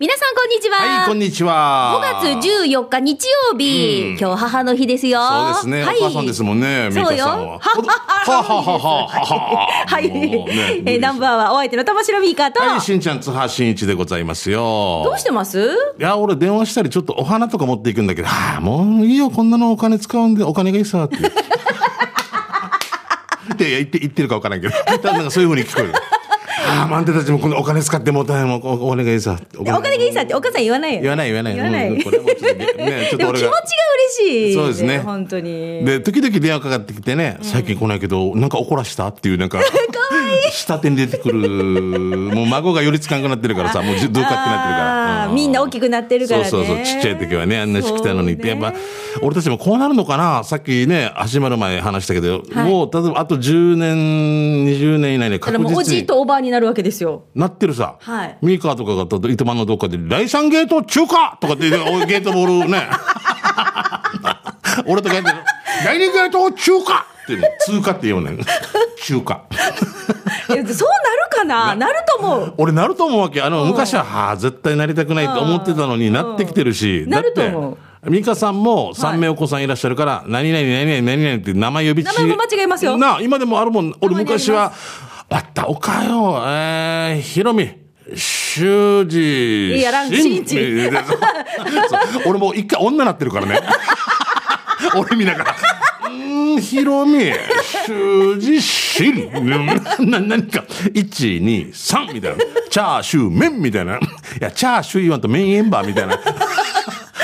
皆さんこんにちは。はい、こんにちは。5月14日日曜日、今日母の日ですよ。そうですね。はい、お母さんですもんね。そうよ。は。はははははは。はい。ねえーナンバーはお相手の玉城ミカと、はい、しんちゃん、津波しんいちでございますよ。どうしてます？いや、俺電話したりちょっとお花とか持っていくんだけど、はあ、もういいよ、こんなのお金使うんで、お金がいいさ、って。って言って、言ってるか分からんけど、なんかそういう風に聞こえる。ああ、マンテたちもこのお金使ってもう大変もうおお金がいいさ。おお金がいいさってお母さん言わないよ。言わない言わない。言わないうんこれもちょっとね、ちょっと俺がでも気持ちが。嬉しい。そうですね本当に。で、時々電話かかってきてね、最近来ないけど、なんか怒らした？っていう、なんか、下手に出てくる、もう孫が寄りつかんくなってるからさ、もうじどうかってなってるから。うんみんな大きくなってるからね。そうそうそう、ちっちゃい時はね、あんなしてきたのに、ねやっぱ、俺たちもこうなるのかな？さっきね、始まる前話したけど、はいもう、例えばあと10年、20年以内にだからもうお確実にじいとおばあになるわけですよ。なってるさ。はいミーカーとかが、糸満のどっかで、第三ゲート中華とかって、おゲートボールね。俺とか言ってる。第二ゲート中華っていうの、通過って言うねん。中華。えそうなるかな？なると思う。俺なると思うわけ。あの、昔は、はあ、絶対なりたくないと思ってたのになってきてるし。なると思うだって。ミカさんも三名お子さんいらっしゃるから、何々何々何々って名前呼び名前も間違えますよなあ、今でもあるもん。俺昔は、あった、おかよ、えー、ひろみ。修二。いやらんしんち 俺もう一回女なってるからね。俺見ながら。うーん、ひろみ、修二、しん。な、何か、1、2、3みたいな。チャーシュー麺みたいな。いや、チャーシュー言わんと麺エンバーみたいな。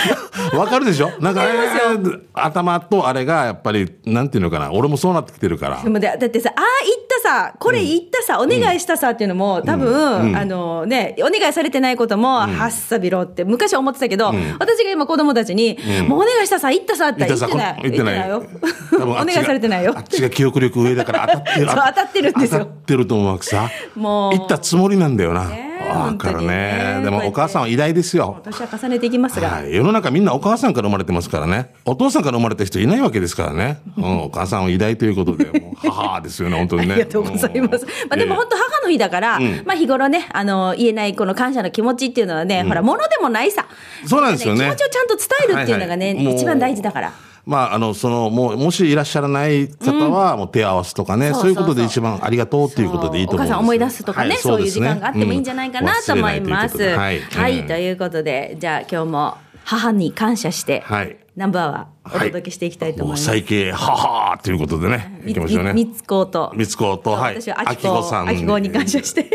わかるでしょ？なんか、えー頭とあれがやっぱり、なんていうのかな？俺もそうなってきてるからで。もだだってさ、ああ、言ったさ、これ言ったさ、お願いしたさっていうのも、多分、あのね、お願いされてないことも、はっさびろって昔は思ってたけど、私が今子供たちに、もうお願いしたさ、言ったさって言ってない。言ってない。よ。多分お願いされてないよあ。っちが記憶力上だから当たってる。当たってるんですよ当たってると思うわけさ。もう言ったつもりなんだよな。ねえわかる本当にねね。でもお母さんは偉大ですよ。年は重ねていきますが。はい、世の中みんなお母さんから生まれてますからね。お父さんから生まれた人いないわけですからね。うん、お母さんは偉大ということで、もう 母ですよね、本当にね。ありがとうございます。まあでも本当母の日だから、まあ日頃ね、あの、言えないこの感謝の気持ちっていうのはね、ほら、物でもないさ。そうなんですよね気持ちをちゃんと伝えるっていうのがね、はいはいもう一番大事だから。まあ、あの、その、もう、もしいらっしゃらない方は、もう手合わすとかね、そういうことで一番ありがとうっていうことでいいと思うんですよお母さん思い出すとかね、はい。そういう時間があってもいいんじゃないかなと思います。は、ないいとい。うことでじゃあ今日も母に感謝して、はい。ナンバーはお届けしていきたいと思います。もう最慶、ははーということでね、い。きましょうね。みみつこと。みつこと、はい。私はあきこさん。あきこに感謝して。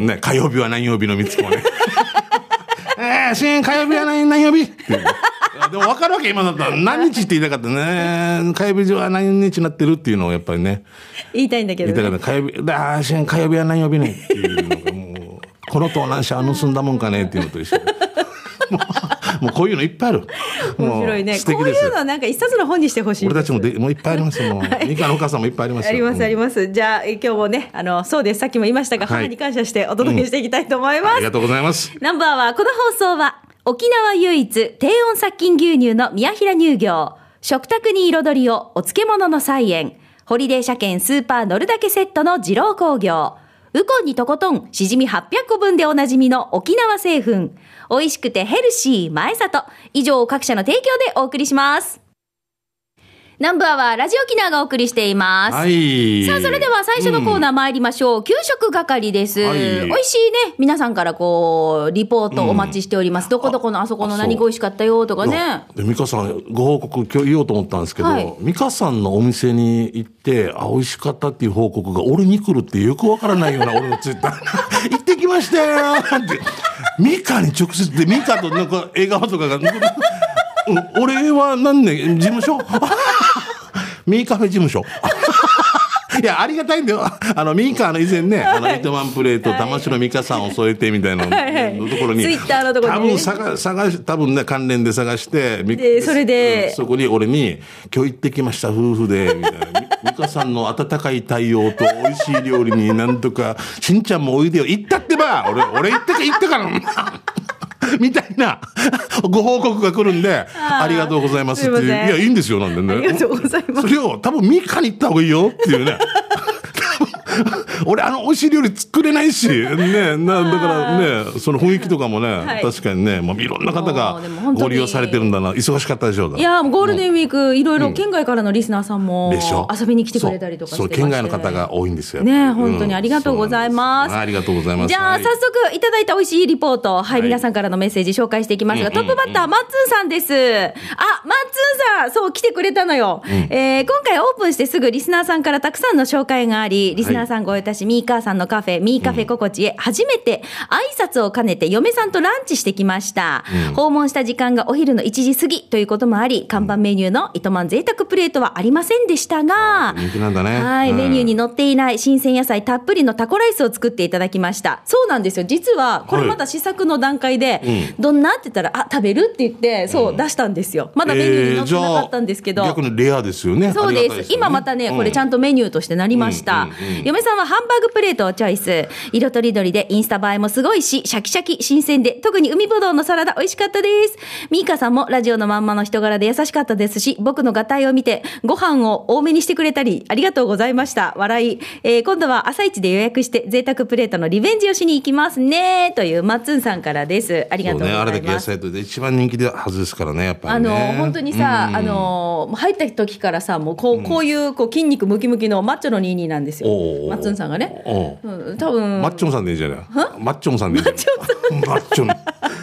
ね、火曜日は何曜日のみつこね。えー、新火曜日は何何曜日？っていうでも分かるわけ今だったら 何日って言いたかったね。火曜日は何日になってるっていうのをやっぱりね。言いたいんだけど、ね。言いたかった。火曜日、あー新火曜日は何曜日ねっていうのがもう、この盗難車は盗んだもんかねっていうのと一緒で。もうこういうのいっぱいある。面白いね。こう敵ですいうのなんか一冊の本にしてほしい。俺たちもでもういっぱいありますよ。もう。ミカのお母さんもいっぱいありますよ。ありますありまます。じゃあえ今日もね、あの、そうです。さっきも言いましたが、はい母に感謝してお届けしていきたいと思います。ありがとうございます。ナンバーは、この放送は、沖縄唯一低温殺菌牛乳の宮平乳業、食卓に彩りをお漬物の菜園、ホリデー車検スーパー乗るだけセットの二郎工業、ウコンにとことん、しじみ800個分でおなじみの沖縄製粉、美味しくてヘルシー前里、以上各社の提供でお送りします。ナンバーはラジオ沖縄がお送りしています。はい。さあ、それでは最初のコーナー参りましょう。給食係です。はい美味しいね。皆さんからこう、リポートお待ちしております。どこどこのあそこの何が美味しかったよとかね。で美香さんご報告今日言おうと思ったんですけど、はい美香さんのお店に行ってあ美味しかったっていう報告が俺に来るってよくわからないような 俺のツイッター行ってきましたよって美香に直接で美香となんか笑顔とかがうん俺は何年事務所？ミーカフェ事務所 いや、ありがたいんだよ。あの、ミーカーの以前ね、あの、糸満プレート、玉城美香さんを添えてみたいなはいのところに。ツイッターのところにね多分探、探し、多分ね、関連で探して、みでそれでうんそこに俺に、今日行ってきました、夫婦で、みたいな。み美香さんの温かい対応と美味しい料理になんとか、しんちゃんもおいでよ。行ったってば俺、俺行ったか、行ったから。みたいなご報告が来るんで、ありがとうございますっていう。いや、いいんですよ、なんでね。ありがとうございますそれを多分ミカに行った方がいいよっていうね。俺あの美味しい料理作れないし、ね、な、だからね、その雰囲気とかもね、はい。確かにね、もういろんな方もがご利用されてるんだな。忙しかったでしょういやゴールデンウィーク、いろいろうん県外からのリスナーさんも遊びに来てくれたりとかしてそう、まして。そう県外の方が多いんですよ。ね本当にありがとうございます。そうなん。ありがとうございます。じゃあ、はい。早速いただいた美味しいリポート、はい、はい。皆さんからのメッセージ紹介していきますが、うんうんトップバッター、マッツンさんです。あ、マッツンさん、そう、来てくれたのよ。えー今回オープンしてすぐリスナーさんからたくさんの紹介があり、リスナーさんご用達、ミーカーさんのカフェ、ミーカフェ心地へ、初めて挨拶を兼ねて嫁さんとランチしてきました。訪問した時間がお昼の1時過ぎということもあり、看板メニューの糸満贅沢プレートはありませんでしたが、人気なんだね。はい、うんメニューに載っていない新鮮野菜たっぷりのタコライスを作っていただきました。そうなんですよ。実は、これまだ試作の段階で、どんなって言ったら、あ、食べるって言って、そう、出したんですよ。まだメニューに載ってなかったんですけど。えー逆にレアですよね。そうです。今またね、これちゃんとメニューとしてなりました。嫁さんはハンバーグプレートをチョイス。色とりどりでインスタ映えもすごいし、シャキシャキ、新鮮で、特に海ぶどうのサラダ美味しかったです。ミーカさんもラジオのまんまの人柄で優しかったですし、僕のガタイを見て、ご飯を多めにしてくれたり、ありがとうございました。笑い。えー今度は朝一で予約して、贅沢プレートのリベンジをしに行きますね。という、マッツンさんからです。ありがとうございます。ね、あれだけ野菜とで一番人気ではずですからね、やっぱありね。の本当にさ、うんあの入った時からさもうこうこういうこう筋肉ムキムキのマッチョのニーニーなんですよマッツンさんがね、おううん、多分。マッチョンさんでいいじゃない。マッチョンさんでいいじゃない。マッチョン。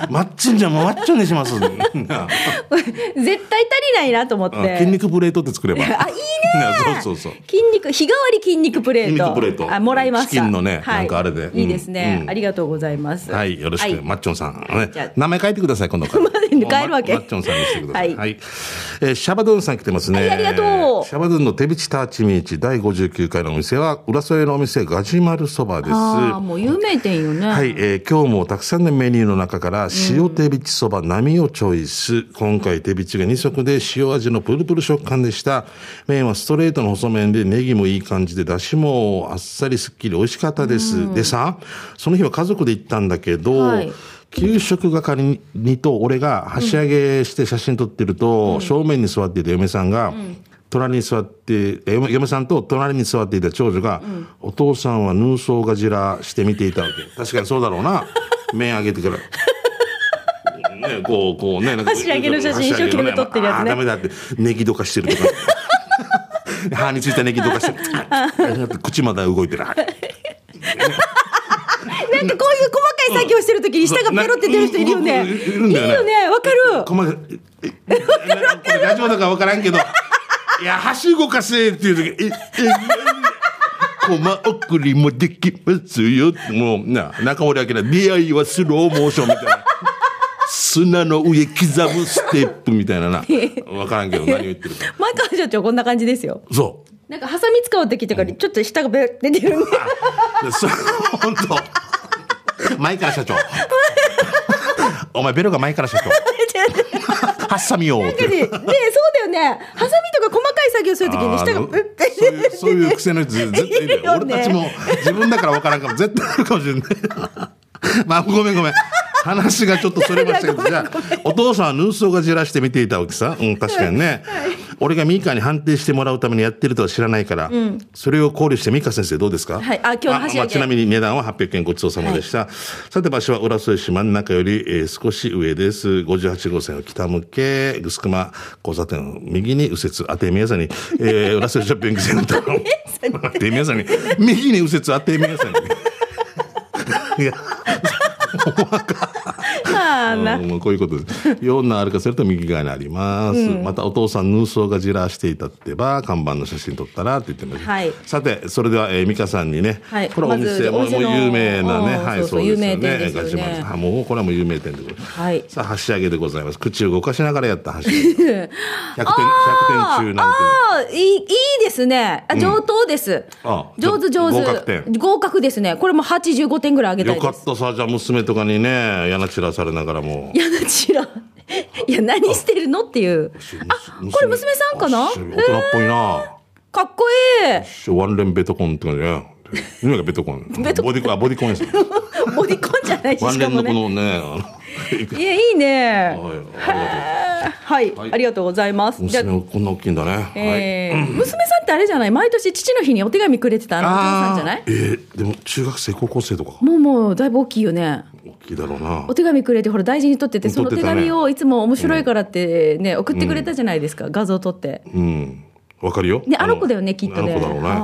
マッチョン。じゃもうマッチョンにします。な 絶対足りないなと思って。あ筋肉プレートって作れば。あいいね。ね そうそうそう。筋肉日替わり筋肉プレート。筋肉プレート。あもらいましたチキンのねはい、なんかあれで。いいですね、うん。ありがとうございます。はい、よろしく、はい。マッチョンさん。ねじゃあ。名前書いてください、今度から。変えるわけ。マッチョンさんにしてください。ははい。い。えーシャバドゥンさん来てますね。はいありがとう。シャバドゥンの手びちターチミーチ第59回のお店は、浦添のお店、ガジマルそばです。ああもう有名店よねはい、えー今日もたくさんのメニューの中から塩手びちそば並をチョイス。今回手びちが2色で塩味のプルプル食感でした。麺はストレートの細麺でネギもいい感じで、出汁もあっさりすっきり美味しかったです。でさ、その日は家族で行ったんだけど、はい給食係にと俺が箸上げして写真撮ってると、正面に座っていた嫁さんが、隣に座って、え嫁嫁さんと隣に座っていた長女が、お父さんはヌーソーがじらして見ていたわけ。確かにそうだろうな。麺上げてから。ね、こう、こうね。なんか箸上げの写真一生懸命撮ってるやつねダメだって、ネギどかしてるとか。歯についたネギどかしてる。あ口まで動いてる。なんかこういう細かい作業してる時に舌がペロって出る人いるよね。うんいいるんだよね。わかる。細かい。ええこれラジオだから分からんけど、いや、箸動かせっていう時、え、え、コマ送りもできますよ。もう、な、中森明菜、出会いはスローモーションみたいな。砂の上刻むステップみたいなな。分からんけど、何を言ってるか。前川社長こんな感じですよ。そう。なんかハサミ使う時とかにちょっと舌が出てるんで。でそ本当前から社長。お前ベロが前から社長。ハッサミよって。ねねそうだよね。ハサミとか細かい作業する時に舌がてそういうそういう癖のやつ絶対いるよいるよね俺たちも自分だから分からんかも絶対あるかもしれない まあごめんごめん話がちょっとそれましたけどじゃあお父さんはヌーソーがじらして見ていたわけさ。うん確かにね、俺がミカに判定してもらうためにやってるとは知らないから、それを考慮してミカ先生どうですか？はい。あ今日まあちなみに値段は800円ごちそうさまでした、さて場所は浦添市真ん中より、えー少し上です。58号線を北向けグスクマ交差点を右に右折当て宮さんに、えー、浦添ショッピングセンター当て宮さんに。右に右折当て宮さんに。いやお墓。あーなもうこういうことです。4のあるかすると右側にあります。またお父さん、ヌーソーがじらしていたってば、看板の写真撮ったらって言ってます。はいさて、それでは、えー、美香さんにね、はいこれはお店、もうお店の有名なね、うんはい、そうですよ有名店ですよねガジマルあもうこれはもう有名店でございます。はいさあ、箸上げでございます。口を動かしながらやった箸上げ。100点、100点中なんて。ああ、いい、いいですね。あ上等です。あ上手上手。合格点合格ですね。これも85点ぐらいあげたよいです。かったさ、じゃあ娘とかにね、柳散らされながらも。いや、なちら。いや、何してるのっていう。あ、これ娘さんかな？あ大人っぽいな。かっこいい。ワンレンベトコンって感じね。今がベトコン。ボディコン、あ、ボディコンです。ボディコンじゃないし、ワン。レンのこのね、いや、いいね。はい、はい、ありがとうございます。娘もこんな大きいんだね。娘さんってあれじゃない？毎年父の日にお手紙くれてたあのお父さんじゃない？えーでも中学生、高校生とか、もうもうだいぶ大きいよね。大きいだろうなお。手紙くれてほら大事に取っててその手紙をいつも面白いからってね、送ってくれたじゃないですか、画像撮って。うん。わかるよ。ね、あの子だよね、きっとね。あの子だろうね。は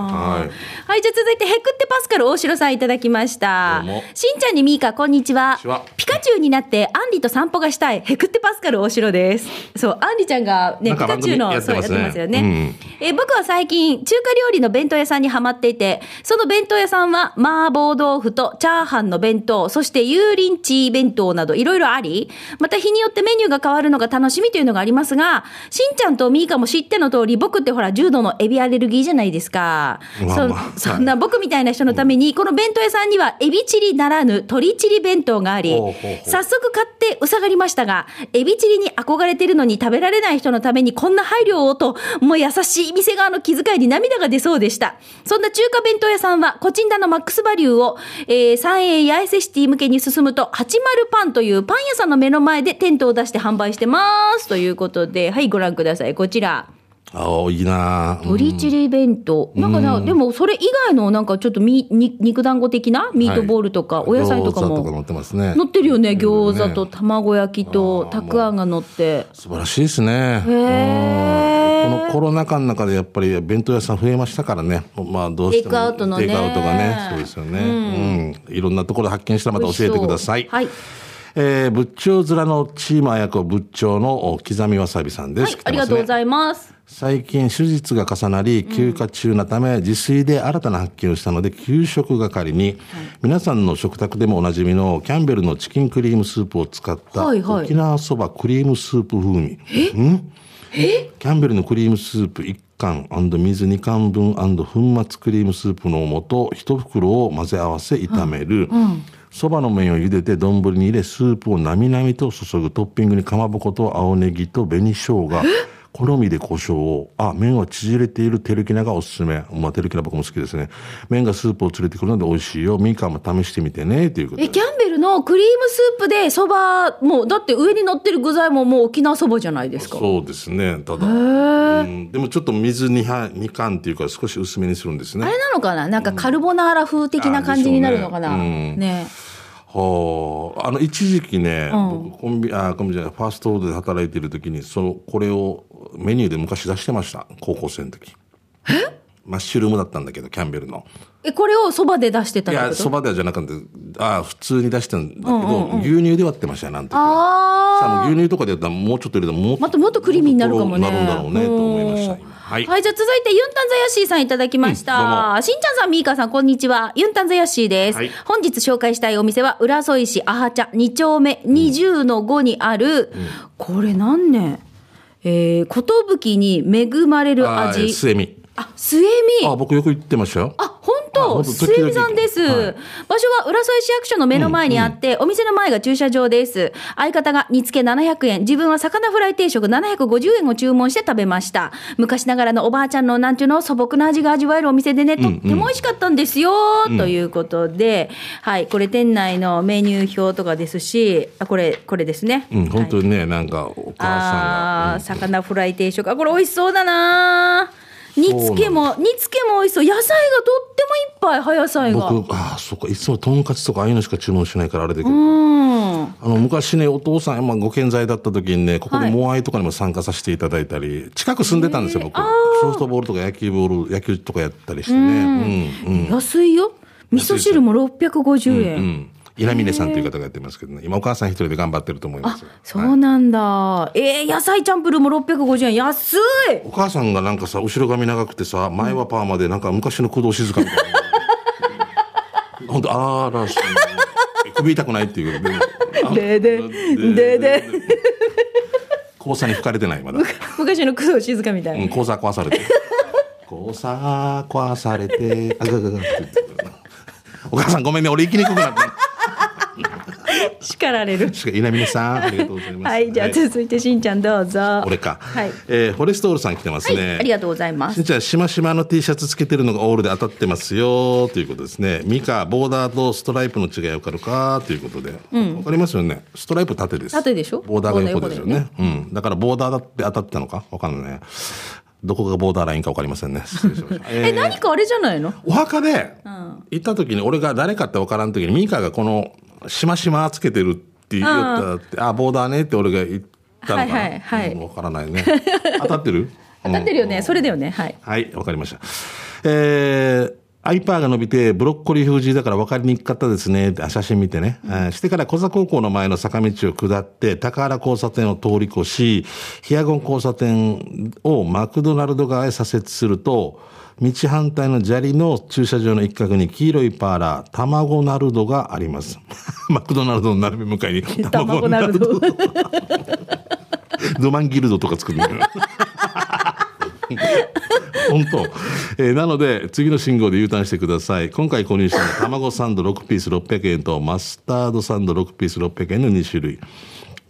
い。はい、じゃあ続いて、ヘクってパスカル大城さんいただきましたどうも。しんちゃんにみーか、こんにちは。こんにちはピカチュウになって、アンリと散歩がしたい、ヘクってパスカル大城です。そう、アンリちゃんがね、ピカチュウの、そうやってますよね。えー僕は最近、中華料理の弁当屋さんにハマっていて、その弁当屋さんは、麻婆豆腐とチャーハンの弁当、そして油淋鶏弁当などいろいろあり、また日によってメニューが変わるのが楽しみというのがありますが、しんちゃんとみーかも知っての通り、僕ってほら、重度のエビアレルギーじゃないですか。まあまあ。そそんな僕みたいな人のために、この弁当屋さんにはエビチリならぬ鶏チリ弁当があり早速買ってうさがりましたが、エビチリに憧れてるのに食べられない人のためにこんな配慮をと、もう優しい店側の気遣いに涙が出そうでした。そんな中華弁当屋さんは、コチンダのマックスバリューを、えー、三栄八重瀬シティ向けに進むと、80パンというパン屋さんの目の前でテントを出して販売してます。ということで、はい、ご覧ください。こちら。ああ、いいな。うん鶏チリ弁当。なんかな、でもそれ以外のなんかちょっとみに肉団子的な？ミートボールとか、お野菜とかも？餃子とか乗ってますね。乗ってるよね。餃子と卵焼きとたくあんが乗って。素晴らしいですね。へこのコロナ禍の中でやっぱり弁当屋さん増えましたからね。まあどうしても。テイクアウトのねテイクアウトがね。そうですよね。うん。いろんなところ発見したらまた教えてください。はい。えー、仏頂面のチーム綾子仏頂の刻みわさびさんです。はい、ありがとうごいざいます。最近手術が重なり休暇中なため自炊で新たな発見をしたので給食係に皆さんの食卓でもおなじみのキャンベルのチキンクリームスープを使った沖縄そばクリームスープ風味。ん？キャンベルのクリームスープ1缶水2缶分粉末クリームスープの素1袋を混ぜ合わせ炒める。そばの麺を茹でて丼に入れスープをなみなみと注ぐトッピングにかまぼこと青ネギと紅生姜。好みで胡椒を。あ麺は縮れているテルキナがおすすめまあテルキナ僕も好きですね。麺がスープを連れてくるので美味しいよ。みかんも試してみてね。ということえ、でキャンベルのクリームスープでそば、もう、だって上に乗ってる具材ももう沖縄そばじゃないですか。そうですねただ、うん、でもちょっと水 2, 杯2缶っていうか少し薄めにするんですね。あれなのかな？なんかカルボナーラ風的な感じになるのかな、うねうん。ね。はあ、あの一時期ね、僕コンビあコンビじゃないファーストフードで働いている時にそのこれをメニューで昔出してました。高校生の時。マッシュルームだったんだけどキャンベルのえ、これをそばで出してたいやそばではじゃなくてあ普通に出してたんだけど、牛乳で割ってましたよなんてさあもあう牛乳とかでやったらもうちょっと入れたらもうまたもっとクリーミーになるかもね。なるんだろうねと思いましたうんはい、はい、じゃあ続いて、ユンタンザヤッシーさんいただきました。うんしんちゃんさん、みーかさん、こんにちは。ユンタンザヤッシーです。はい。本日紹介したいお店は、浦添市アハチャ2丁目20の5にある、これ何年？えー、ことぶきに恵まれるあ味。末見。あ、末見。あ僕よく言ってましたよ。あ、本あ本当当時々末見さんです、はい。場所は浦添市役所の目の前にあって、お店の前が駐車場です。相方が煮付け700円、自分は魚フライ定食750円を注文して食べました。昔ながらのおばあちゃんのなんちゅうの素朴な味が味わえるお店でね、とっても美味しかったんですよ、ということで、はい、これ店内のメニュー表とかですし、あ、これ、これですね。うん本当にね、なんかお母さんが、あー魚フライ定食。あこれ美味しそうだな煮付けも煮付けも美味しそう。野菜がとってもいっぱい葉野菜が。僕ああそっか。いつもとんかつとかああいうのしか注文しないからあれだけど、うん。あの昔ねお父さん、まあ、ご健在だった時にねここはい。でモアイとかにも参加させていただいたり近く住んでたんですよ僕。ソフトボールとか野球ボール野球とかやったりしてね。うん。うん安いよ。味噌汁も650円、うん稲峰さんという方がやってますけどね。今お母さん一人で頑張ってると思います。そうなんだ、えー、野菜チャンプルーも650円。安い。お母さんがなんかさ後ろ髪長くてさ前はパーマでなんか昔の工藤静香みたいな。本当あらし首痛くないっていう で。ででで 交差に吹かれてないまだ。昔の工藤静香みたいな、うん、交差壊されて。交差壊されて、あがががってお母さんごめんね、俺行きにくくなった。し叱られる。稲峰さん、ありがとうございます。はい、じゃあ続いてしんちゃんどうぞ。俺か。はい。えーフォレストオールさん来てますはい、ね。ありがとうございますしん。ちゃん、しましまの T シャツつけてるのがオールで当たってますよということですね。ミカ、ボーダーとストライプの違いわかるかということで。わかりますよね。ストライプ縦です。縦でしょ？ボーダーが横ですよね。うん。だからボーダーだって当たってたのか？わかんないね。どこがボーダーラインかわかりませんね。え、何かあれじゃないの？お墓で行った時に俺が誰かって分からん時にミカがこのしましまつけてるって言ったってあボーダーねって俺が言ったのかな、はいはいはい。うん分からないね。当たってる？当たってるよね。それだよね。はい。はいわかりました。えーアイパーが伸びてブロッコリー風字だから分かりにくかったですね写真見てね、えーしてから小座高校の前の坂道を下って高原交差点を通り越しヒアゴン交差点をマクドナルド側へ左折すると道反対の砂利の駐車場の一角に黄色いパーラー、卵ナルドがあります。マクドナルドの並び向かいに 卵なると。ドマンギルドとか作るんだよ。本当、えーなので次の信号で U ターンしてください。今回購入したのは卵サンド6ピース600円とマスタードサンド6ピース600円の2種類。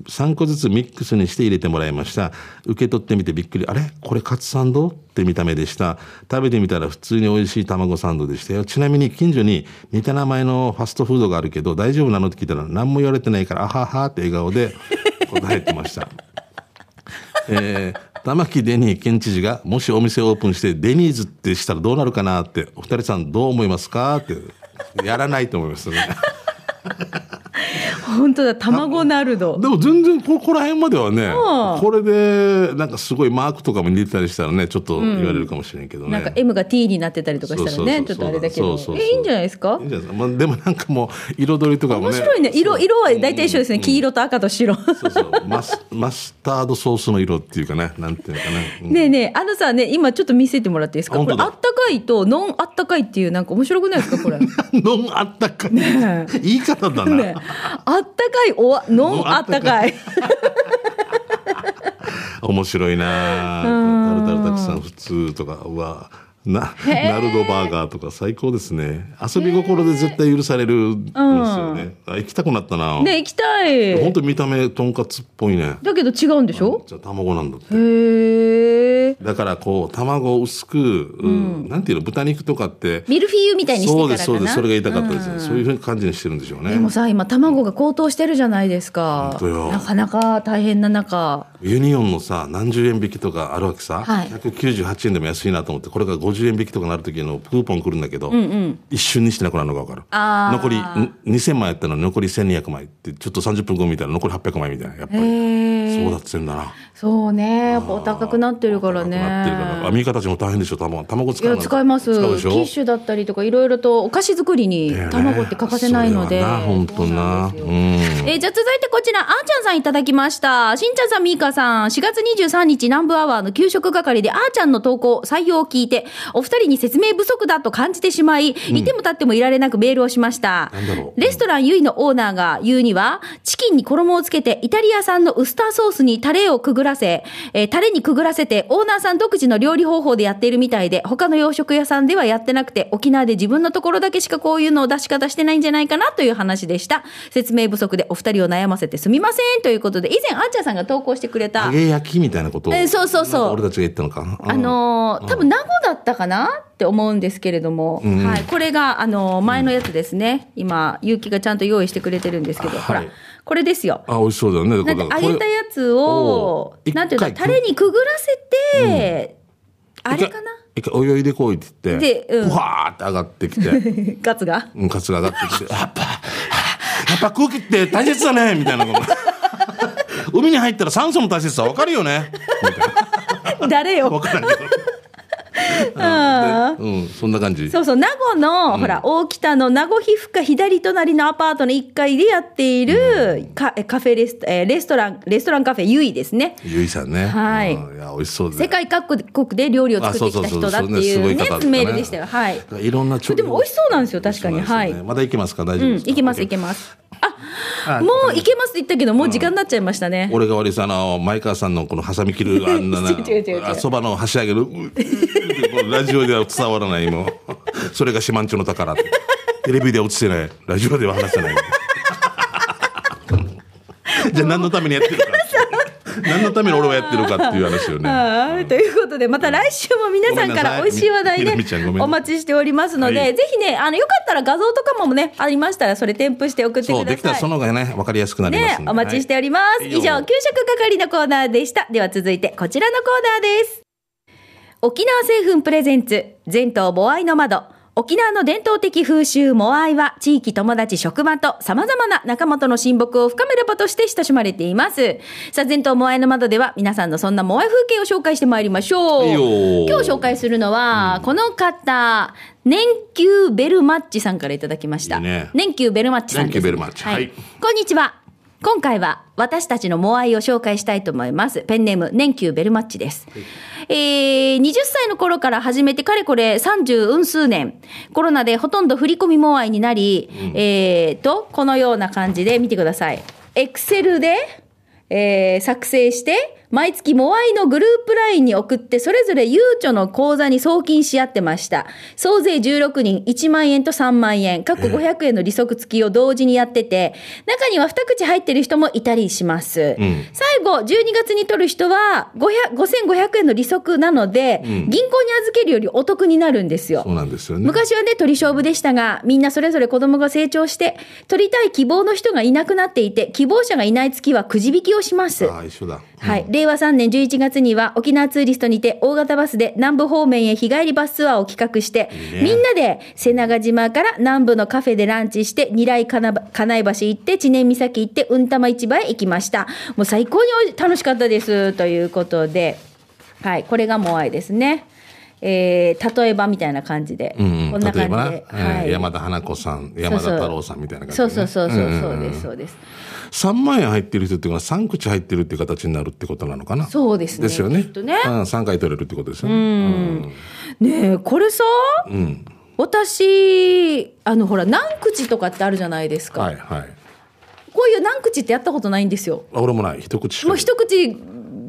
3個ずつミックスにして入れてもらいました。受け取ってみてびっくり。あれ？これカツサンド？って見た目でした。食べてみたら普通に美味しい卵サンドでしたよ。ちなみに近所に似た名前のファストフードがあるけど大丈夫なのって聞いたら何も言われてないからあははって笑顔で答えてました。えー玉城デニー県知事がもしお店オープンしてデニーズってしたらどうなるかなってお二人さんどう思いますかってやらないと思いますね。本当だ、卵ナルド。でも全然ここら辺まではねうんこれでなんかすごいマークとかも似てたりしたらねちょっと言われるかもしれんけどね、なんか M が T になってたりとかしたらね、ちょっとあれだけど。え、いいんじゃないですか？いいんじゃないですか、まあ、でもなんかもう彩りとかもね。面白いね。色、色は大体一緒ですね。黄色と赤と白。そうそう。マスマスタードソースの色っていうかねなんていうのかな、うん。ねえねえ、あのさ、ね、今ちょっと見せてもらっていいですか？これ、あったかいと、ノンあったかいっていう、なんか面白くないですか？これ。ね ノンあったかい、言い方だな、え あったかい、おわ、ノンあったかい。面白いなタルタルたくさん普通とかうわなナルドバーガーとか最高ですね。遊び心で絶対許されるんですよね、あ行きたくなったな、ねえ行きたい。本当見た目とんかつっぽいね。だけど違うんでしょ？じゃあ卵なんだって。へえ。だからこう卵を薄く、うんなんていうの豚肉とかって。ミルフィーユみたいにしてそう。ですそうです。それが言いたかったですね、そういうふうに感じにしてるんでしょうね。でもさ、今卵が高騰してるじゃないですか。本当。よ。なかなか大変な中。ユニオンのさ何十円引きとかあるわけさ、はい。198円でも安いなと思ってこれが50円引きとかなる時のクーポン来るんだけど、一瞬にしてなくなるのが分かる。残りん2000枚やったのに残り1200枚ってちょっと30分後見たら残り800枚みたいなやっぱり。そうだってんだなそうね。やっぱお高くなってるからね。アメリカたちも大変でしょ卵。卵使いう使います。使うキッシュだったりとかいろいろとお菓子作りに卵って欠かせないので、それはな本当な。うん。えーじゃあ続いてこちら、あーちゃんさんいただきました。しんちゃんさん、みーかさん、4月23日南部アワーの給食係であーちゃんの投稿、採用を聞いて、お二人に説明不足だと感じてしまい、いても立ってもいられなくメールをしました。レストランゆいのオーナーが言うには、チキンに衣をつけて、イタリア産のウスターソースにタレをくぐらせ、えータレにくぐらせて、オーナーさん独自の料理方法でやっているみたいで、他の洋食屋さんではやってなくて、沖縄で自分のところだけしかこういうのを出し方してないんじゃないかなという話でした。説明不足でお二人を悩ませてすみませんということで、以前、あっちゃんさんが投稿してくれた揚、げ焼きみたいなことを、えーそうそうそう。俺たちが言ったのか。あのー多分名護だったかなって思うんですけれども、ん。はい、これが、あのー前のやつですね。今、結城がちゃんと用意してくれてるんですけど、ほら。はい、これですよ。あ美味しそうだよね。なんか揚げたやつおを、ーなんていうの、一回タレにくぐらせて、あれかな？一回お湯入れこいって言ってでうん。ふわーって上がってきて。ガツが？うんカツが上がってきてやっぱ やっぱ空気って大切だねみたいなこと。海に入ったら酸素の大切さ分かるよね。誰よ？分からんけど うん、うん、そんな感じ。そうそう、名護の、ほら、大北の名護皮膚科左隣のアパートの1階でやっている、カカフェレスト、えーレストラン、レストランカフェゆいですね。ゆいさんね。はい。うんいや美味しそうで。世界各国で料理を作ってきた人だっていうねメールでしたよ。はい。いろんなでも美味しそうなんですよ確かに。美味しそうなんですよねまだいけますか？大丈夫うん、ですか、いけますいけます。もういけますって言ったけど、もう時間になっちゃいましたね。俺が悪いさあの前川さんのこのハサミ切るあんなな あそばの箸上げるラジオでは伝わらないもうそれが四万十の宝テレビでは映せない。ラジオでは話せない。じゃあ何のためにやってるか 何のために俺はやってるかっていう話よね ということで、また来週も皆さんから美味しい話題ねお待ちしておりますので、はいぜひね、あの、よかったら画像とかもね、ありましたら、それ添付して送ってください。できたらその方がね分かりやすくなりますねお待ちしております。はい以上、給食係のコーナーでした。では続いて、こちらのコーナーです。沖縄製粉プレゼンツ、全島モアイの窓。沖縄の伝統的風習モアイは地域友達職場と様々な仲間との親睦を深める場として親しまれています。さあ、全島モアイの窓では皆さんのそんなモアイ風景を紹介してまいりましょう。いいよ今日紹介するのは、この方、年休ベルマッチさんからいただきました。いいね年休ベルマッチさんです。年休ベルマッチはいこんにちは。今回は私たちのモアイを紹介したいと思います。ペンネーム、年休ベルマッチです。えー、20歳の頃から始めてかれこれ30うん数年。コロナでほとんど振り込みモアイになり、えーと、このような感じで見てください。エクセルで、えー作成して、毎月モアイのグループラインに送って、それぞれゆうちょの口座に送金し合ってました。総勢16人、1万円と3万円、各500円の利息付きを同時にやってて、中には2口入ってる人もいたりします。ん最後、12月に取る人は500 5500円の利息なので、銀行に預けるよりお得になるんですよ。そうなんですよね昔はね、鳥勝負でしたが、みんなそれぞれ子供が成長して、取りたい希望の人がいなくなっていて、希望者がいない月はくじ引きをします。ああ一緒だはい。令和3年11月には沖縄ツーリストにて大型バスで南部方面へ日帰りバスツアーを企画して、いいねみんなで瀬長島から南部のカフェでランチして、二来金ば金井橋行って、知念岬行って、うんたま市場へ行きました。もう最高に楽しかったです。ということで、はい。これがモアイですね。えー、例えばみたいな感じで。うんうん、こんな感じで。えー山田花子さん山田太郎さんみたいな感じそうでね、そうそうそう、んんそうです、そうです。3万円入ってる人っていうのは3口入ってるっていう形になるってことなのかな？そうですねですよね。きっとね。うん、3回取れるってことですよね。ねえ、これさ、うん、うん私、あの、ほら、何口とかってあるじゃないですか。はいはい。こういう何口ってやったことないんですよ。あ俺もない。一口もう一口、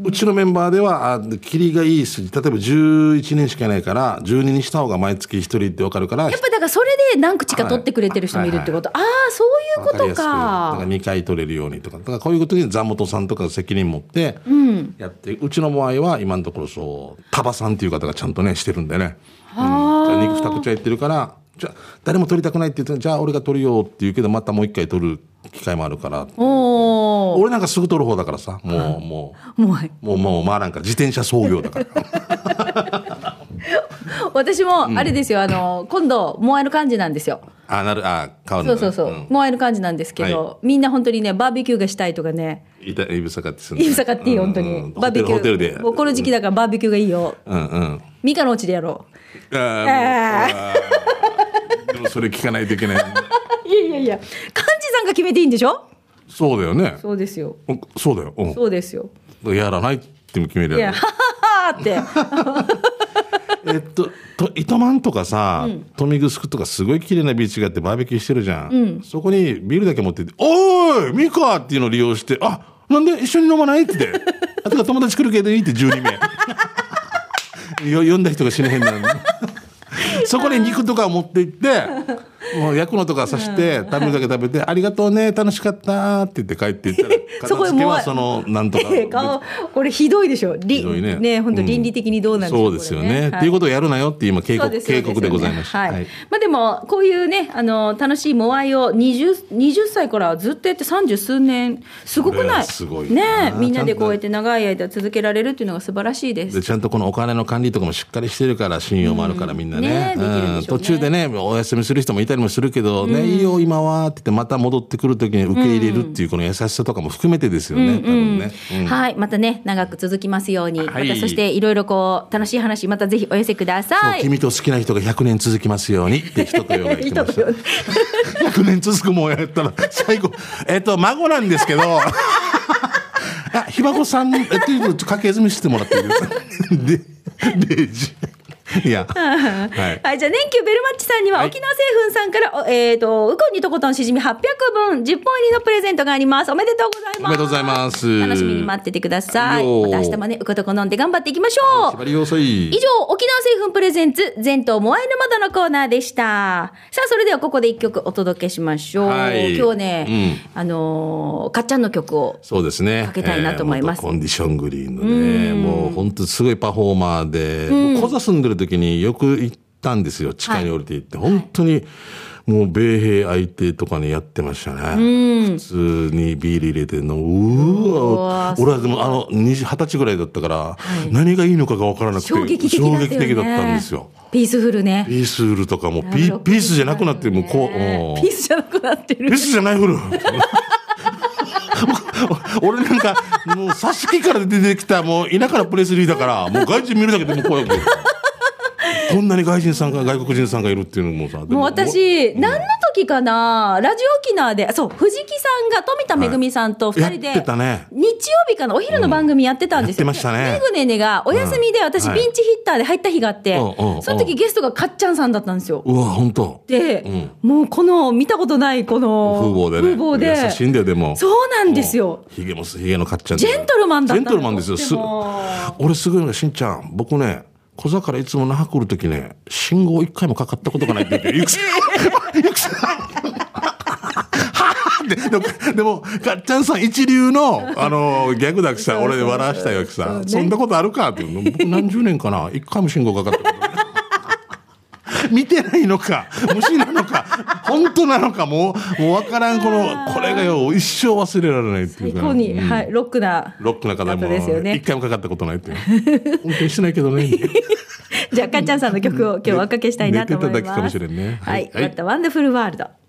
うちのメンバーではあ切りがいい筋例えば11人しかいないから12にした方が毎月1人って分かるからやっぱだからそれで何口か取ってくれてる人もいるってこと。ああ、そういうことわかからか。2回取れるようにとか。だからこういうことに座本さんとか責任持ってやって、うちの場合は今のところそうタバさんっていう方がちゃんとねしてるんでね、うん、肉二口入ってるからじゃあ誰も取りたくないって言ってじゃあ俺が取るよって言うけどまたもう一回取る機会もあるから。おお。俺なんかすぐ取る方だからさ。もうも もう、うもうもうまあなんか自転車操業だから。私も、あれですよ、あの、今度、モアイの感じなんですよ。あなるあ変わるんだそうそうそう。ん。モアイの感じなんですけど、みんな本当にね、バーベキューがしたいとかね、いたいぶさかってするんだいいさかっていい、本当に。うん。バーベキュー。ホテルで。もうこの時期だからバーベキューがいいよ。うんうん。ミカのうちでやろう。あーでもそれ聞かないといけない。う。いやいやいや、幹事さんが決めていいんでしょ？そうだよね。そうですよ。うんそうだよ。うんそうですよ。やらないっても決めるいや、やはははって。えっと、と糸満とかさ、豊見城とかすごい綺麗なビーチがあってバーベキューしてるじゃん。そこにビールだけ持ってって、おーいミカっていうのを利用して、あなんで一緒に飲まないって言って。あとか友達来るけどいいって12名。よ呼んだ人が死ねへんなのにそこに肉とか持って行って、もう焼くのとかさして、食べるだけ食べて、ありがとうね、楽しかったって言って帰っていったら、そこでもうその、なんとか。これひどいでしょ。りひどいね。ね、本当倫理的にどうなんでしょそうですよね。これっていうことをやるなよって今警告、警告でございました。はい。はいまあでも、こういうね、あの、楽しいモアイを20、20歳からずっとやって30数年、すごくなはいすごいねなみんなでこうやっちて長い間続けられるっていうのが素晴らしいですで。ちゃんとこのお金の管理とかもしっかりしてるから信用もあるからみんなね,、うね途中でねお休みする人もいたりもするけど、ねいいよ今はって言ってまた戻ってくる時に受け入れるっていうこの優しさとかも含めてですよね、多分ね、うん。はい。またね、長く続きますように。はい。またそして、いろいろこう、楽しい話、またぜひお寄せください。君と好きな人が100年続きますようにって 一言が言ってました。一言。100年続くもんやったら最後 えっと孫なんですけど。あひ孫さんえっと家系図見せてもらっていいですか？でデイジ いや。はい。はい、じゃあ、年休ベルマッチさんには、はい沖縄製粉さんから、おえっ、と、ウコンにとことんしじみ800分、10本入りのプレゼントがあります。おめでとうございます。おめでとうございます楽しみに待っててください。また明日もね、ウコとこ飲んで頑張っていきましょう。いい。以上、沖縄製粉プレゼンツ、全島モアイの窓のコーナーでした。さあ、それではここで一曲お届けしましょう。はい今日ね、あのーかっちゃんの曲を。そうですね。かけたいなと思いますえー元コンディショングリーンのね、もう本当すごいパフォーマーで、もうコザ住んでる時によく行ったんですよ。地下に降りて行って。本当に、もう米兵相手とかにやってましたね。普通にビール入れてんの。うーわうわ俺はでもあの、二十歳ぐらいだったから、何がいいのかが分からなくて、衝撃的的だったんですよ。ピースフルね。ピースフルとかもピピースじゃなくなって、もうこう、うんピースじゃなくなってるピー。スじゃないフル。俺なんか、もう、挿し木から出てきた、もう、田舎のプレスリーだから、もう外人見るだけでもう怖い。こんなに外人さんが、外国人さんがいるっていうのもさ、でもう私、何の時かな、ラジオ沖縄で、そう、藤木さんが富田恵さんと二人で、やってたね日曜日かな、お昼の番組やってたんですよ。やってましたねめぐねねがお休みで私、はいピンチヒッターで入った日があって、うんうんうんその時ゲストがかっちゃんさんだったんですよ。うわ、本当。で、もうこの見たことないこの風貌でね。風貌で優しいんだよ、でも。そうなんですよ。ひげも、ひげのかっちゃんジェントルマンだったのジェントルマンですよ。す俺すごいのが、しんちゃん、僕ね、小座からいつも那覇来るときね、信号一回もかかったことがないって言って、ゆくさ、ゆくさ、はぁって、でも、でも、かっちゃんさん一流の、あの、ギャグだけさ、俺で笑わしたよ、さ、そんなことあるかっていうの。僕何十年かな、一回も信号かかったことない。見てないのか、虫なのか、本当なのか、もう、もうわからん、この、これがよ、一生忘れられないっていうか。最高に、うんはい、ロックな。ロックな方方ですよも、ね一回もかかったことないっていう。運転してないけどね。じゃあ、かっちゃんさんの曲を今日はおかけしたいなと思います。寝てただけかもしれんねははいい。また、ワンダフルワールド。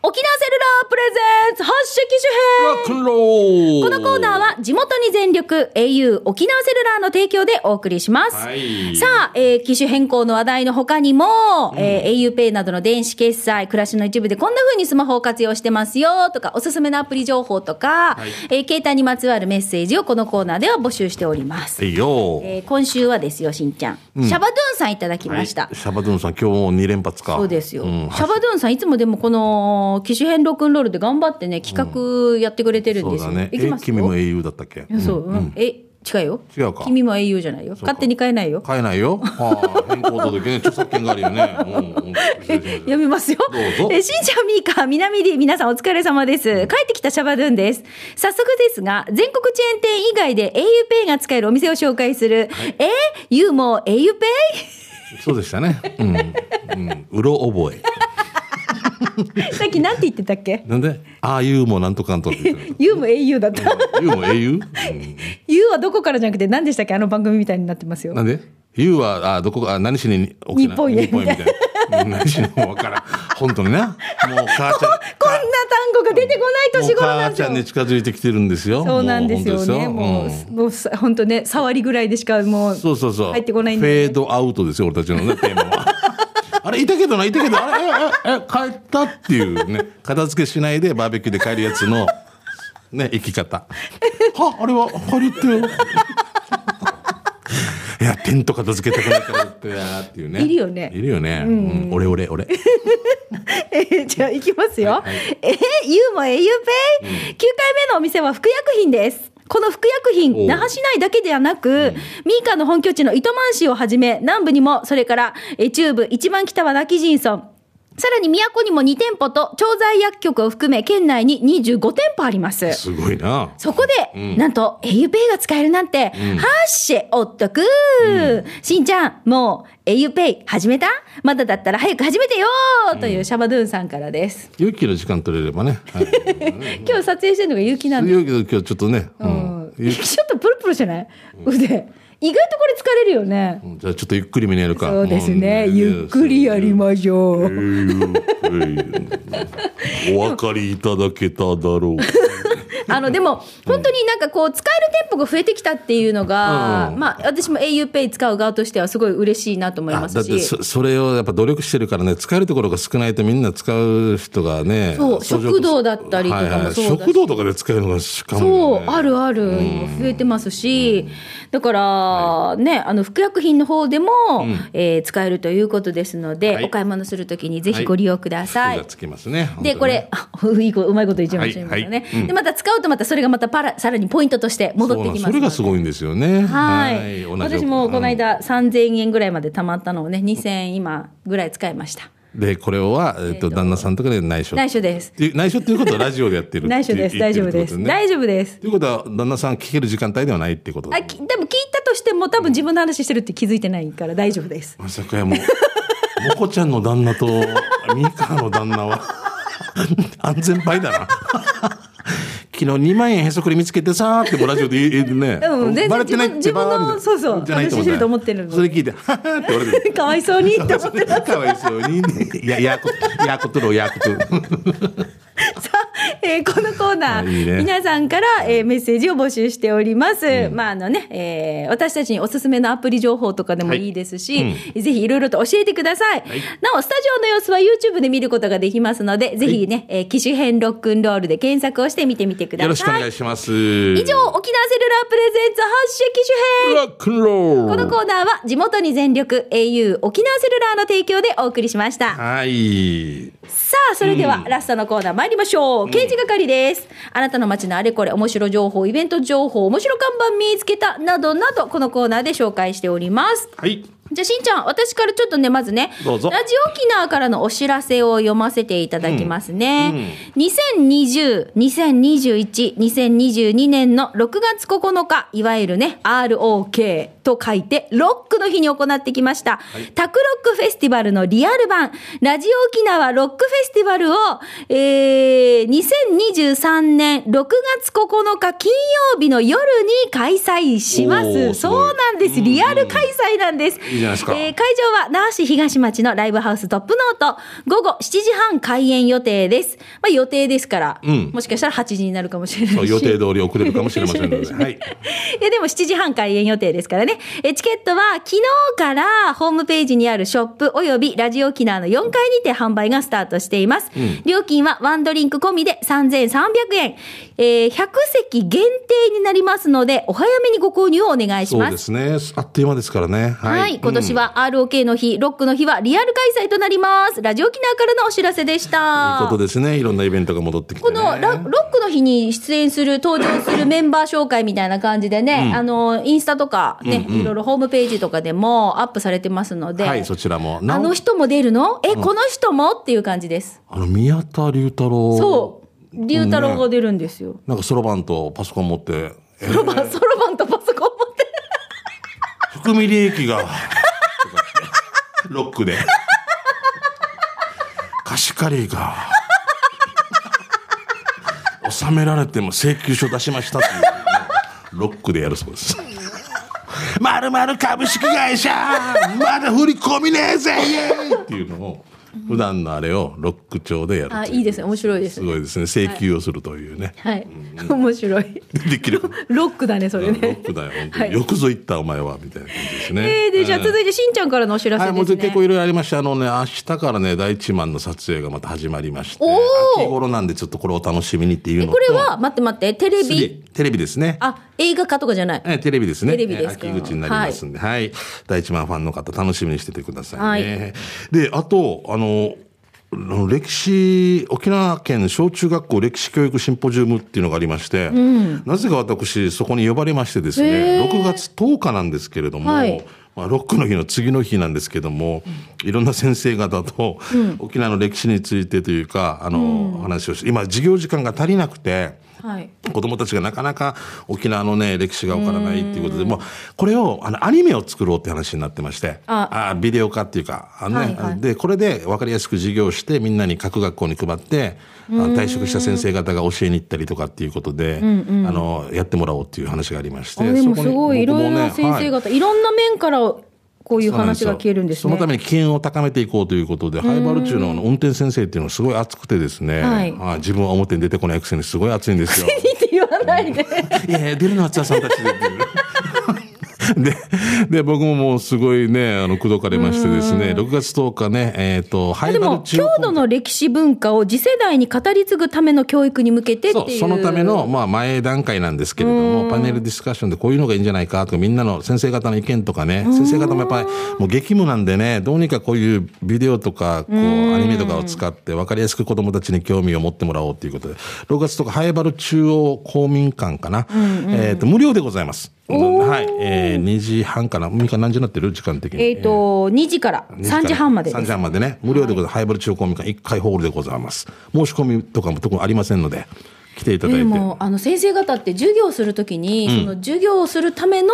沖縄セルラープレゼンツ発射機種編ンローこのコーナーは地元に全力 au 沖縄セルラーの提供でお送りします。はいさあ、えー機種変更の話題の他にも、えー auPay などの電子決済、暮らしの一部でこんな風にスマホを活用してますよとか、おすすめのアプリ情報とか、はいえー携帯にまつわるメッセージをこのコーナーでは募集しております。いいよ。えー今週はですよ、しんちゃん。シャバドゥンさんいただきました。はいシャバドゥンさん、今日も2連発か。そうですよ。んシャバドゥンさん、いつもでもこの機種変ロックンロールで頑張ってね、企画やってくれてるんですよ。そうだね。いきますえ君も英雄だったっけ？そう、うんえ、違うよ。違うか君も英雄じゃないよ。勝手に変えないよ。買えないよ？はあ、変更届ね、著作権があるよね。うん 読みますよ。どうぞえ、しんちゃん、みーか、南で皆さんお疲れ様です。帰ってきたシャバドゥンです。早速ですが、全国チェーン店以外で auPay が使えるお店を紹介する。え、ユーも auPay? そうでしたね。うん。うん。うろ覚え。さっきなんて言ってたっけ？なんで、ああいうもなんとかんとって言ってユー も au だった。る。言うも英雄、うはどこからじゃなくて何でしたっけ？あの番組みたいになってますよな。んで？言うは、あどこか、あ何しに日本へ日本へみたい何しにもわからん。本当にな。もう母ちゃん。こんな単語が出てこない年頃なんですよもう母ちゃん。に近づいてきてるんですよ。そうなんですよね。もうもうさ、本当ね、触りぐらいでしかもう、そうそうそう。入ってこないんフで、ェードアウトですよ、俺たちのね、テーマは。あれ、いたけどな、いたけど、あれ、え、え、え、帰ったっていうね、片付けしないでバーベキューで帰るやつの、ね、生き方。は、あれは、帰りって？よ。いや、テント片付けたくないからってやっていうね。いるよねいるよね。うん、俺、俺、俺。えーじゃあ行きますよ。はいはいえー、ユーも auPay?、9回目のお店は服薬品です。この服薬お品、う。那覇市内だけではなく、ミーカーの本拠地の糸満市をはじめ、南部にも、それから、えー中部、一番北はラキジンソン、さらに都にも2店舗と、調剤薬局を含め、県内に25店舗あります。すごいな。そこで、なんと auPay が使えるなんて、はっしぇおっとくしんちゃん、もう auPay 始めた？まだだったら早く始めてよというシャバドゥンさんからです。勇気の時間取れればね。はい。今日撮影してるのが結城なんで。勇気の今日ちょっとね。ううんん。ちょっとプルプルじゃない？腕。意外とこれ疲れるよね。じゃあちょっとゆっくり見れるか。そうですね。うんゆっくりやりましょう。お分かりいただけただろう。あのでも本当になんかこう使える店舗が増えてきたっていうのが、うん。まあ私も auPay 使う側としてはすごい嬉しいなと思いあますし。だってそそれをやっぱ努力してるからね使えるところが少ないとみんな使う人がねそう食堂だったりとかもはいはいそうだし食堂とかで使えるのがしかも、ね、そう、あるある、今増えてますし、だから、ね、あの、服薬品の方でも、えー使えるということですので、はい。お買い物するときにぜひご利用ください。がつきますねで、これ、あいい子うまいこと言っちゃいましたね。はいはい。うんで、また使うとまたそれがまたパラ、さらにポイントとして戻ってきます。それがすごいんですよねはい。私もこの間3000円ぐらいまで貯まったのをね、2000円今ぐらい使いました。でこれは、えっと旦那さんとかで内緒内緒です。内緒っていうことはラジオでやってる内緒です。大丈夫です。大丈夫丈夫です。ということは旦那さん聞ける時間帯ではないってこと？あ、きでも聞いたとしても多分自分の話してるって気づいてないから大丈夫です。まさかやもうもこちゃんの旦那とミカの旦那は 安全牌だな昨日2万円へそくり見つけてさーってもラジオで言えね、うん全然バレてないって自分のそうそうじゃない私してると思ってるのそれ聞いてははって言われてかわいそうにって思ってます。かわいそうにいややこやことろやこと。さあ、えーこのコーナー、あいいね。皆さんから、えーメッセージを募集しております。まあ、あのね、えー私たちにおすすめのアプリ情報とかでもはい。いいですし、ぜひいろいろと教えてください。なお、スタジオの様子は YouTube で見ることができますので、ぜひね、えー機種編ロックンロールで検索をして見てみてください。よろしくお願いします。以上、沖縄セルラープレゼンツ発射機種編。ロックンロール。このコーナーは地元に全力 au 沖縄セルラーの提供でお送りしました。はい。さあ、それではラストのコーナー参りましょう。刑事係です。あなたの街のあれこれ、面白情報、イベント情報、面白看板見つけた、などなど、このコーナーで紹介しております。はいじゃあ、しんちゃん、私からちょっとね、まずね、どうぞラジオ沖縄からのお知らせを読ませていただきますね。2020、2021、2022年の6月9日、いわゆるね、ROK と書いて、ロックの日に行ってきました、タクロックフェスティバルのリアル版、ラジオ沖縄ロックフェスティバルを、えー、2023年6月9日金曜日の夜に開催します。そうなんです。リアル開催なんです。いいじゃないですかえー会場は那覇市東町のライブハウストップノート。午後7時半開演予定です。まあ予定ですから、うんもしかしたら8時になるかもしれない予定通り遅れるかもしれませんので、はい、いや、でも7時半開演予定ですからね。え、チケットは昨日からホームページにあるショップおよびラジオ沖縄の4階にて販売がスタートしています。料金はワンドリンク込みで3300円。えー100席限定になりますので、お早めにご購入をお願いしま。そうですすね。あっという間ですからね。はい、はい、今年は ROK の日、ロックの日はリアル開催となります。ラジオ沖縄からのお知らせでした。いいことですね。いろんなイベントが戻ってきて、ね、このラロックの日に出演する、登場するメンバー紹介みたいな感じでね、あの、インスタとかね、いろいろホームページとかでもアップされてますので、はいそちらも。あの人も出るの？え、この人も？っていう感じです。あの宮田龍太郎。そう。龍太郎が出るんですよ。なんかそろばんとパソコン持って。えそろばん、そろばんとパソコン持って。含み利益が。ロックで。貸し借りが。納められても請求書出しましたっていうねロックでやるそうです。まるまる株式会社まだ振り込みねえぜイエーイっていうのを普段のあれをロック調でやるとあ、いいですね。面白いですす。ごいですね請求をするというね、はい。面白い。できるロックだね、それロッね。クだよ本当に、はいよくぞ言ったお前はみたいな感じですねえー、で、じゃあ続いてしんちゃんからのお知らせはい、ですね。もう結構いろいろありまして、あのね、明日からね、第一マンの撮影がまた始まりまして、おー秋頃なんでちょっとこれを楽しみにっていうのと、これは、待って待って、テレすビ。でテレビですね。あ、映画化とかじゃない？えテレビですね。テレビです秋口になりますんで、はい、第一マンファンの方楽しみにしててくださいね。はいで、あと、あの歴史、沖縄県小中学校歴史教育シンポジウムっていうのがありまして、なぜか私、そこに呼ばれましてですね、へー。6月10日なんですけれども、はい。まあ、ロックの日の次の日なんですけども、いろんな先生方と、沖縄の歴史についてというか、あの、話をして、今、授業時間が足りなくて、はい。子供たちがなかなか沖縄のね、歴史がわからないっていうことで、もう、これを、あの、アニメを作ろうって話になってまして、あ。あビデオ化っていうか、あのね、はいはい。で、これで分かりやすく授業をして、みんなに各学校に配って、あ退職した先生方が教えに行ったりとかっていうことで、あの、やってもらおうっていう話がありまして、あでもすごいいろいろな先生方、い、ろんな面からここういう話が消えるんですね。そのために機嫌を高めていこうということで、ハイバル中の運転先生っていうのはすごい熱くてですね、はいあ自分は表に出てこないくせにすごい熱いんですよ。って言わないで。いやいや、出るのは津田さんたちで。で、で、僕ももうすごいね、あの、口説かれましてですね、6月10日ね、えっ、と、ハイでも、バル中郷土の歴史文化を次世代に語り継ぐための教育に向けてっていう。そう、そのための、まあ、前段階なんですけれども、パネルディスカッションでこういうのがいいんじゃないかとか、みんなの先生方の意見とかね、先生方もやっぱり、もう激務なんでね、どうにかこういうビデオとか、こう、アニメとかを使って、分かりやすく子供たちに興味を持ってもらおうということで、6月とか、ハイバル中央公民館かな、えっ、と、無料でございます。はい、えー、2時半かな、ミカ何時になってる？時間的に。えっ、と、2時から。3時半までで3す時。半までね、無料でございます。ハイバル中央公民館1階ホールでございます。申し込みとかも特にありませんので、来ていただいて。でもあの先生方って授業をするときに、その授業をするための,、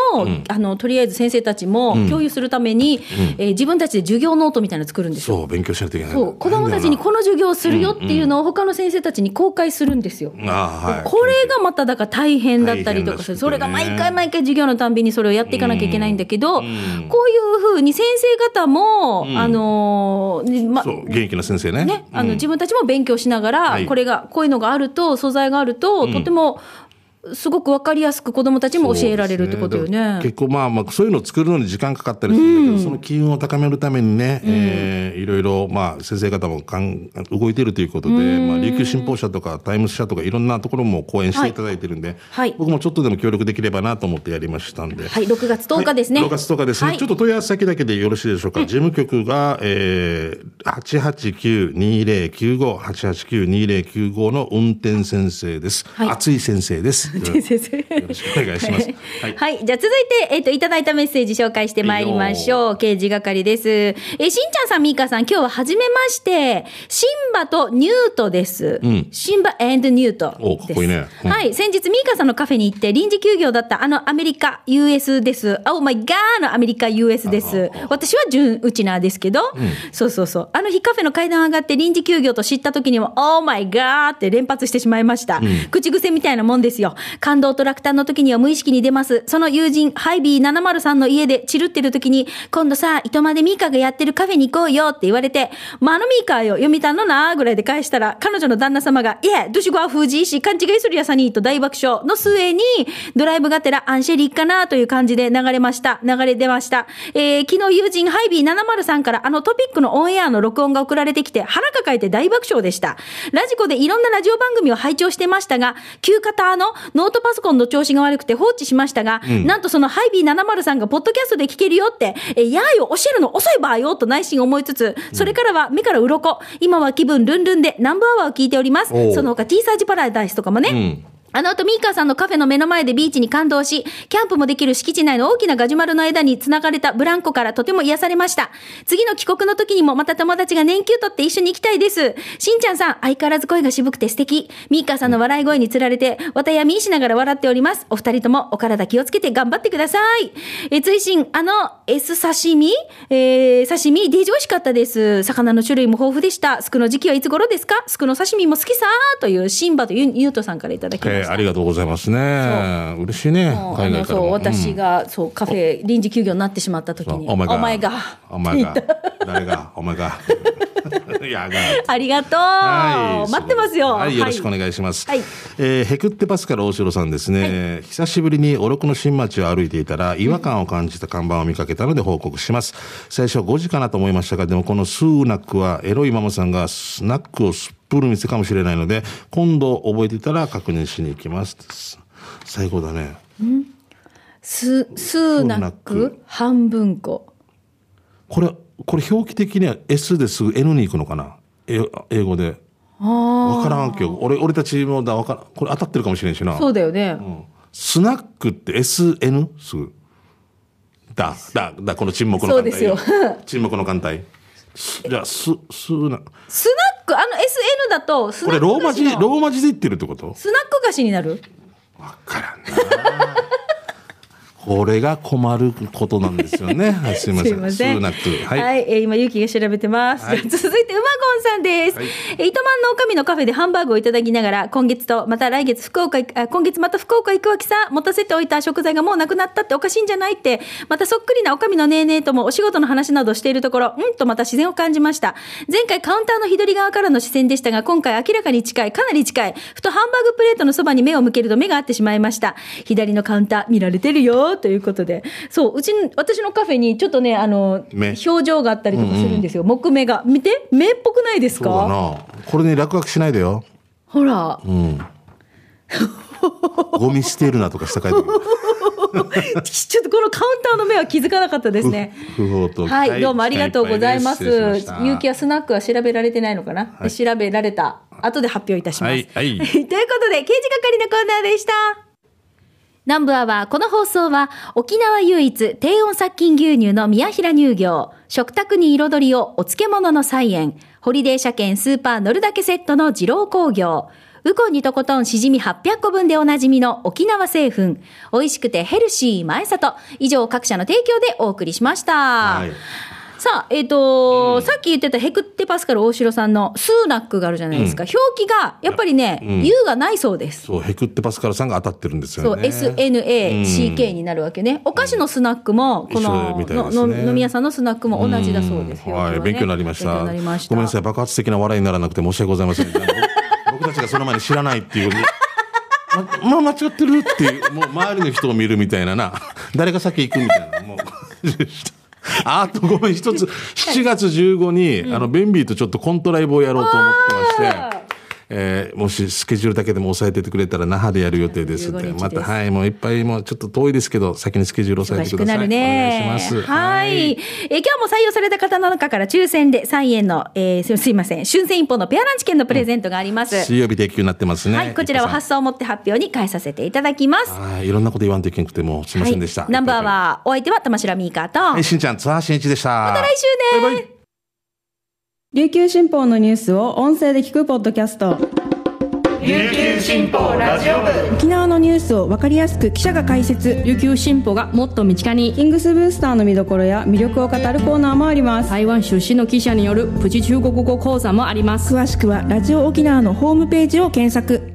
あのとりあえず先生たちも共有するために、えー自分たちで授業ノートみたいなの作るんですよ。そう、勉強しないといけない。そう子供たちにこの授業をするよっていうのを他の先生たちに公開するんですよ。ああ、はい。これがまただから大変だったりとかねそれが毎回毎回授業のたんびにそれをやっていかなきゃいけないんだけど、こういうふうに先生方も、あのーまそう、現役の先生ね。ね、あの自分たちも勉強しながら、はいこれがこういうのがあると素材があると、とてもすごく分かりやすく子どもたちも教えられるってことよね。そうですだから結構まあまあそういうのを作るのに時間かかったりするんだけど、その機運を高めるためにね、えーいろいろまあ先生方もかん動いているということで、まあ琉球新報社とかタイムズ社とかいろんなところも講演していただいてるんで、はい僕もちょっとでも協力できればなと思ってやりましたんで。はい、6月10日ですね。はい6月10日ですね。はいちょっと問い合わせ先だけでよろしいでしょうか？事務局が、えー、889-2095、889-2095の運転先生です。はい熱い先生です。先生よろしくお願いします。はい、はいじゃあ続いて、えっ、と、いただいたメッセージ紹介してまいりましょう。刑事係です。えーしんちゃんさん、みーかさん、今日は初めまして、シンバとニュートです。んシンバニュートおかっこいいねうんはい、先日、みーかさんのカフェに行って、臨時休業だったあのアメリカ US です。Oh my god のアメリカ US です。私は準うちなですけど、そうそうそう。あの日カフェの階段上がって臨時休業と知った時にも、Oh my god って連発してしまいました。口癖みたいなもんですよ。感動と落胆の時には無意識に出ます。その友人、ハイビー703の家でチルってる時に、今度さ、糸間でミーカがやってるカフェに行こうよって言われて、まあ、のミーカーよ、読みたんのなーぐらいで返したら、彼女の旦那様が、いえ、どしごは封じいし、勘違いするやさに、と大爆笑の末に、ドライブがてらアンシェリーかなという感じで流れました。流れ出ました。えー、昨日友人、ハイビー703からあのトピックのオンエアの録音が送られてきて、腹抱えて大爆笑でした。ラジコでいろんなラジオ番組を拝聴してましたが、旧型のノートパソコンの調子が悪くて放置しましたが、なんとそのハイビー703がポッドキャストで聞けるよって、えー、やーよ、教えるの遅い場合よ、と内心思いつつ、それからは目から鱗。今は気分ルンルンでナンバーワーを聞いております。その他 T サージパラダイスとかもね。あの後、ミーカーさんのカフェの目の前でビーチに感動し、キャンプもできる敷地内の大きなガジュマルの枝に繋がれたブランコからとても癒されました。次の帰国の時にもまた友達が年休取って一緒に行きたいです。しんちゃんさん、相変わらず声が渋くて素敵。ミーカーさんの笑い声につられて、わたやみーしながら笑っております。お二人ともお体気をつけて頑張ってください。え、追伸、あの、S 刺身？えー、刺身、デージ美味しかったです。魚の種類も豊富でした。スクの時期はいつ頃ですか？スクの刺身も好きさーという、シンバとゆゆうとさんからいただきました。えーありがとうございますね。嬉しいね。海外からも。そう私が、そうカフェ臨時休業になってしまった時に、お前が。お前がお前が。誰が？お前が。いやが。ありがとう、はい待ってますよはい、よろしくおい願いします。はいえーへくってパスから大城さんですね、久しぶりにおろくの新町を歩いていたら、違和感を感じた看板を見かけたので報告します。最初は5時かなと思いましたが、でもこのスーナックはエロいママさんがスナックをすっぷる店かもしれないので、今度覚えていたら確認しに行きます。最後だね。ススーナックク半分ここれ、これ表記的には S ですぐ N に行くのかな？え英語で。わからんけど、俺、俺たちもだ、わからん。これ当たってるかもしれんしな。そうだよね、スナックって SN? すぐ。だ、だ、だ、この沈黙の艦隊。そうですよ沈黙の艦隊。すじゃあ、す、すな、スナックあの SN だとスこナックれローマ字、菓子のローマ字で言ってるってこと？スナック菓子になるわからんな。これが困ることなんですよね。はい、すいません。すいません。スーナック。はい、はい。えー今、ゆうきが調べてます。はいじゃあ続いて、うまごんさんです。はいえー糸満のおかみのカフェでハンバーグをいただきながら、今月とまた来月福岡行く、あ今月また福岡行くわけさ、持たせておいた食材がもうなくなったっておかしいんじゃないって、またそっくりなおかみのねえねえともお仕事の話などしているところ、うんとまた自然を感じました。前回カウンターの左側からの視線でしたが、今回明らかに近い、かなり近い。ふとハンバーグプレートのそばに目を向けると目が合ってしまいました。左のカウンター見られてるよ、ということで。そう、うちの、私のカフェにちょっとね、あの、目表情があったりとかするんですよ。木目が。見て？目っぽくないですそうだかな。これに落書きしないでよ。ほら。うん。ゴミ捨てるなとか下書いてる。ちょっとこのカウンターの目は気づかなかったですね。不法投棄はい、どうもありがとうございます。有機やスナックは調べられてないのかな、はい調べられた後で発表いたします。はいはい ということで、刑事係のコーナーでした。南部アワー、この放送は、沖縄唯一低温殺菌牛乳の宮平乳業、食卓に彩りをお漬物の菜園、ホリデー車検スーパー乗るだけセットの二郎工業、ウコンにとことんしじみ800個分でおなじみの沖縄製粉、美味しくてヘルシー前里、以上各社の提供でお送りしました。はい。さあ、えっ、と、さっき言ってたヘクってパスカル大城さんのスーナックがあるじゃないですか。表記が、やっぱりね、うん U がないそうです。そう、ヘクってパスカルさんが当たってるんですそう、よね。SNACK になるわけね。お菓子のスナックも、この、ねのの飲み屋さんのスナックも同じだそうですよ。はい、勉強になりました。ごめんなさい、爆発的な笑いにならなくて申し訳ございません。僕僕たちがその前に知らないっていう。ま、まあ、間違ってるっていう、もう周りの人を見るみたいなな。誰が先行くみたいな。もう。あとごめん、一つ、7月15に、あの、ベンビーとちょっとコントライブをやろうと思ってまして、えーもしスケジュールだけでも押さえててくれたら那覇でやる予定ですって。15日ですまた、はい、もういっぱい、もうちょっと遠いですけど、先にスケジュール押さえてください。ね。お願いします。はい。えー今日も採用された方の中から抽選で3円の、えーすすいません、春戦一歩のペアランチ券のプレゼントがあります。水曜日定休になってますね。はい、こちらは発送をもって発表に返させていただきます。はい、いろんなこと言わんといけなくても、すみませんでした。はい、ナンバーは、お相手は玉城ミーカーと、はい、しんちゃん、ツアーしんいちでした。ままた来週ねバイバイ琉球新報のニュースを音声で聞くポッドキャスト。琉球新報ラジオ部。沖縄のニュースを分かりやすく記者が解説。琉球新報がもっと身近に。キングスブースターの見どころや魅力を語るコーナーもあります。台湾出身の記者によるプチ中国語講座もあります。詳しくはラジオ沖縄のホームページを検索